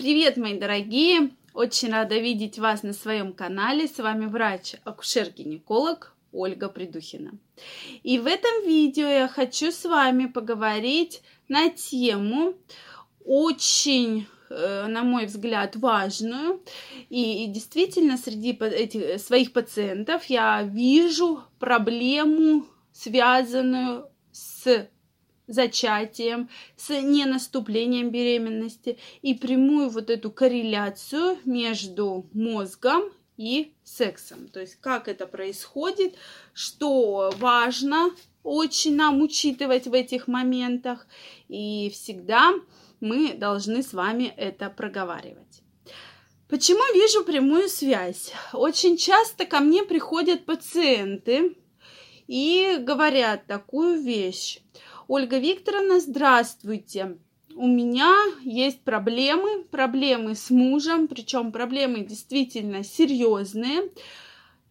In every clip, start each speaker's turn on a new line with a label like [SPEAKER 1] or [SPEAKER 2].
[SPEAKER 1] Привет, мои дорогие! Очень рада видеть вас на своем канале. С вами врач-акушер-гинеколог Ольга Придухина. И в этом видео я хочу с вами поговорить на тему очень э, на мой взгляд, важную. И действительно, среди этих своих пациентов я вижу проблему, связанную с зачатием, с ненаступлением беременности и прямую вот эту корреляцию между мозгом и сексом. То есть как это происходит, что важно очень нам учитывать в этих моментах. И всегда мы должны с вами это проговаривать. Почему вижу прямую связь? Очень часто ко мне приходят пациенты и говорят такую вещь. Ольга Викторовна, здравствуйте. У меня есть проблемы, проблемы с мужем, причем проблемы действительно серьезные.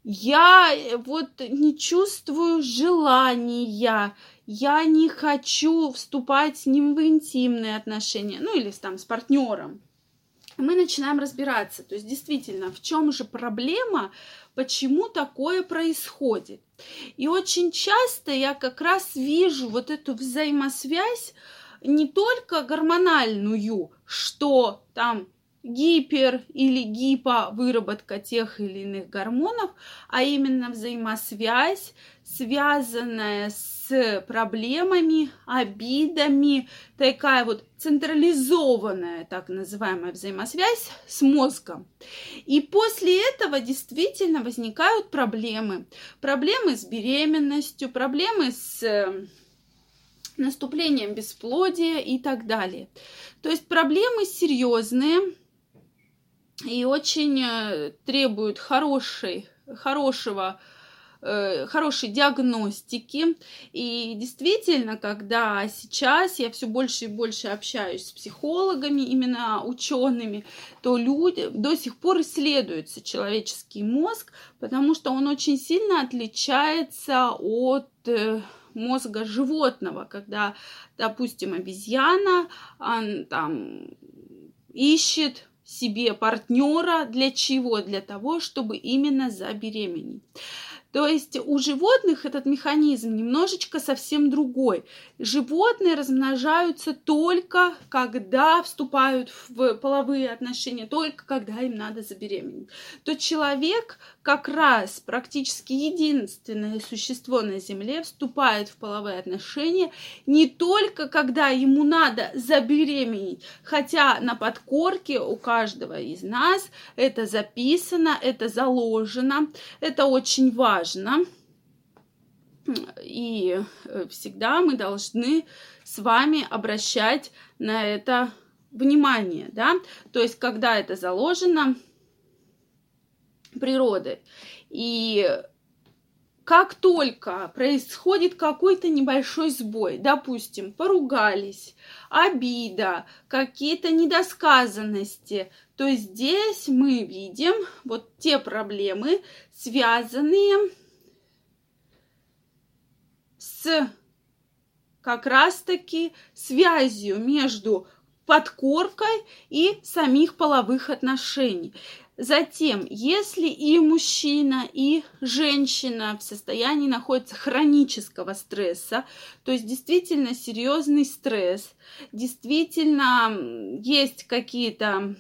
[SPEAKER 1] Я э, вот не чувствую желания, я не хочу вступать с ним в интимные отношения, ну или там с партнером мы начинаем разбираться, то есть действительно, в чем же проблема, почему такое происходит. И очень часто я как раз вижу вот эту взаимосвязь не только гормональную, что там гипер или гипо выработка тех или иных гормонов, а именно взаимосвязь, связанная с проблемами, обидами, такая вот централизованная так называемая взаимосвязь с мозгом. И после этого действительно возникают проблемы. Проблемы с беременностью, проблемы с э, наступлением бесплодия и так далее. То есть проблемы серьезные, и очень э, требуют хорошей, хорошего э, хорошей диагностики. И действительно, когда сейчас я все больше и больше общаюсь с психологами, именно учеными, то люди до сих пор исследуется человеческий мозг, потому что он очень сильно отличается от э, мозга животного, когда, допустим, обезьяна он, там ищет себе партнера. Для чего? Для того, чтобы именно забеременеть. То есть у животных этот механизм немножечко совсем другой. Животные размножаются только когда вступают в половые отношения, только когда им надо забеременеть. То человек как раз практически единственное существо на Земле вступает в половые отношения не только когда ему надо забеременеть, хотя на подкорке у каждого из нас это записано, это заложено, это очень важно важно. И э, всегда мы должны с вами обращать на это внимание, да, то есть когда это заложено природой. И как только происходит какой-то небольшой сбой, допустим, поругались, обида, какие-то недосказанности, то здесь мы видим вот те проблемы, связанные с как раз-таки связью между подкоркой и самих половых отношений. Затем, если и мужчина, и женщина в состоянии находятся хронического стресса, то есть действительно серьезный стресс, действительно есть какие-то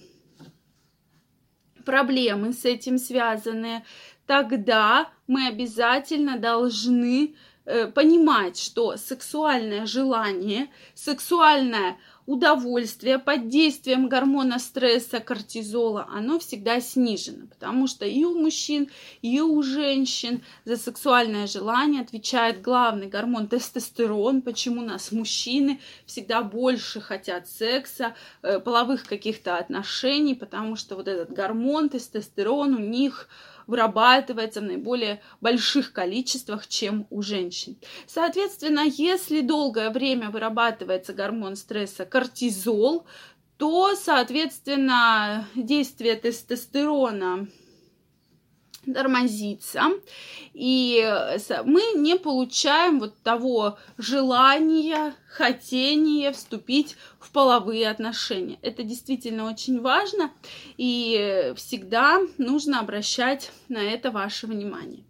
[SPEAKER 1] проблемы с этим связанные, тогда мы обязательно должны э, понимать, что сексуальное желание, сексуальное удовольствие под действием гормона стресса, кортизола, оно всегда снижено, потому что и у мужчин, и у женщин за сексуальное желание отвечает главный гормон тестостерон, почему нас мужчины всегда больше хотят секса, э, половых каких-то отношений, потому что вот этот гормон тестостерон у них вырабатывается в наиболее больших количествах, чем у женщин. Соответственно, если долгое время вырабатывается гормон стресса кортизол, то, соответственно, действие тестостерона тормозится, и мы не получаем вот того желания, хотения вступить в половые отношения. Это действительно очень важно, и всегда нужно обращать на это ваше внимание.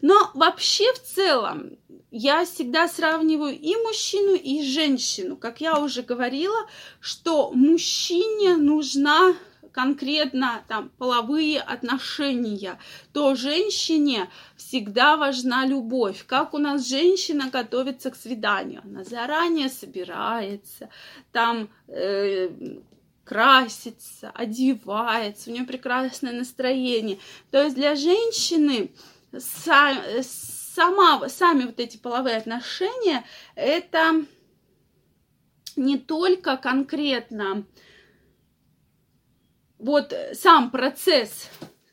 [SPEAKER 1] Но вообще в целом я всегда сравниваю и мужчину, и женщину. Как я уже говорила, что мужчине нужна конкретно там половые отношения, то женщине всегда важна любовь. Как у нас женщина готовится к свиданию? Она заранее собирается, там э, красится, одевается, у нее прекрасное настроение. То есть для женщины сама, сами вот эти половые отношения это не только конкретно вот сам процесс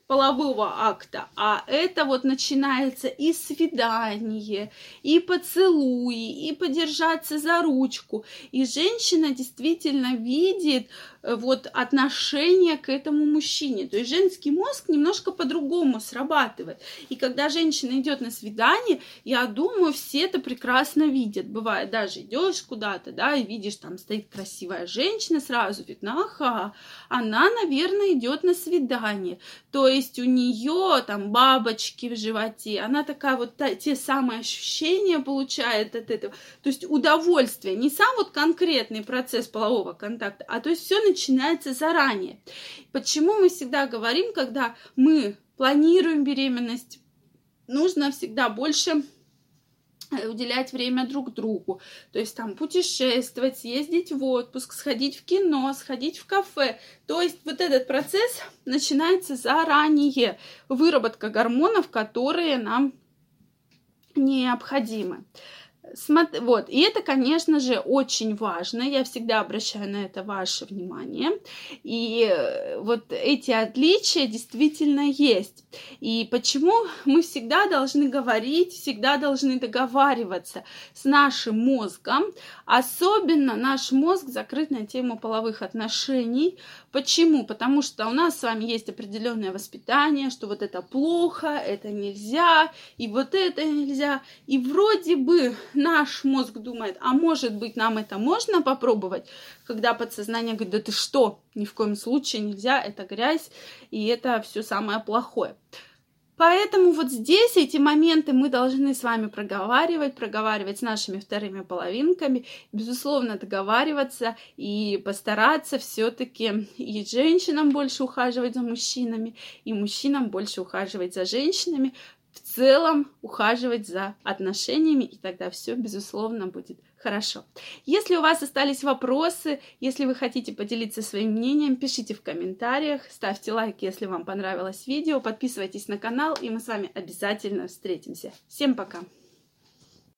[SPEAKER 1] полового акта, а это вот начинается и свидание, и поцелуи, и подержаться за ручку. И женщина действительно видит Э, вот отношение к этому мужчине. То есть женский мозг немножко по-другому срабатывает. И когда женщина идет на свидание, я думаю, все это прекрасно видят. Бывает, даже идешь куда-то, да, и видишь, там стоит красивая женщина, сразу видно, ага, она, наверное, идет на свидание. То есть у нее там бабочки в животе, она такая вот та, те самые ощущения получает от этого. То есть удовольствие, не сам вот конкретный процесс полового контакта, а то есть все начинается заранее. Почему мы всегда говорим, когда мы планируем беременность, нужно всегда больше э, уделять время друг другу, то есть там путешествовать, съездить в отпуск, сходить в кино, сходить в кафе. То есть вот этот процесс начинается заранее, выработка гормонов, которые нам необходимы. Смотри, вот, и это, конечно же, очень важно. Я всегда обращаю на это ваше внимание. И э, вот эти отличия действительно есть. И почему мы всегда должны говорить, всегда должны договариваться с нашим мозгом. Особенно наш мозг закрыт на тему половых отношений. Почему? Потому что у нас с вами есть определенное воспитание, что вот это плохо, это нельзя, и вот это нельзя. И вроде бы наш мозг думает, а может быть нам это можно попробовать, когда подсознание говорит, да ты что, ни в коем случае нельзя, это грязь, и это все самое плохое. Поэтому вот здесь эти моменты мы должны с вами проговаривать, проговаривать с нашими вторыми половинками, безусловно, договариваться и постараться все-таки и женщинам больше ухаживать за мужчинами, и мужчинам больше ухаживать за женщинами, в целом ухаживать за отношениями, и тогда все, безусловно, будет хорошо. Если у вас остались вопросы, если вы хотите поделиться своим мнением, пишите в комментариях, ставьте лайк, если вам понравилось видео, подписывайтесь на канал, и мы с вами обязательно встретимся. Всем пока!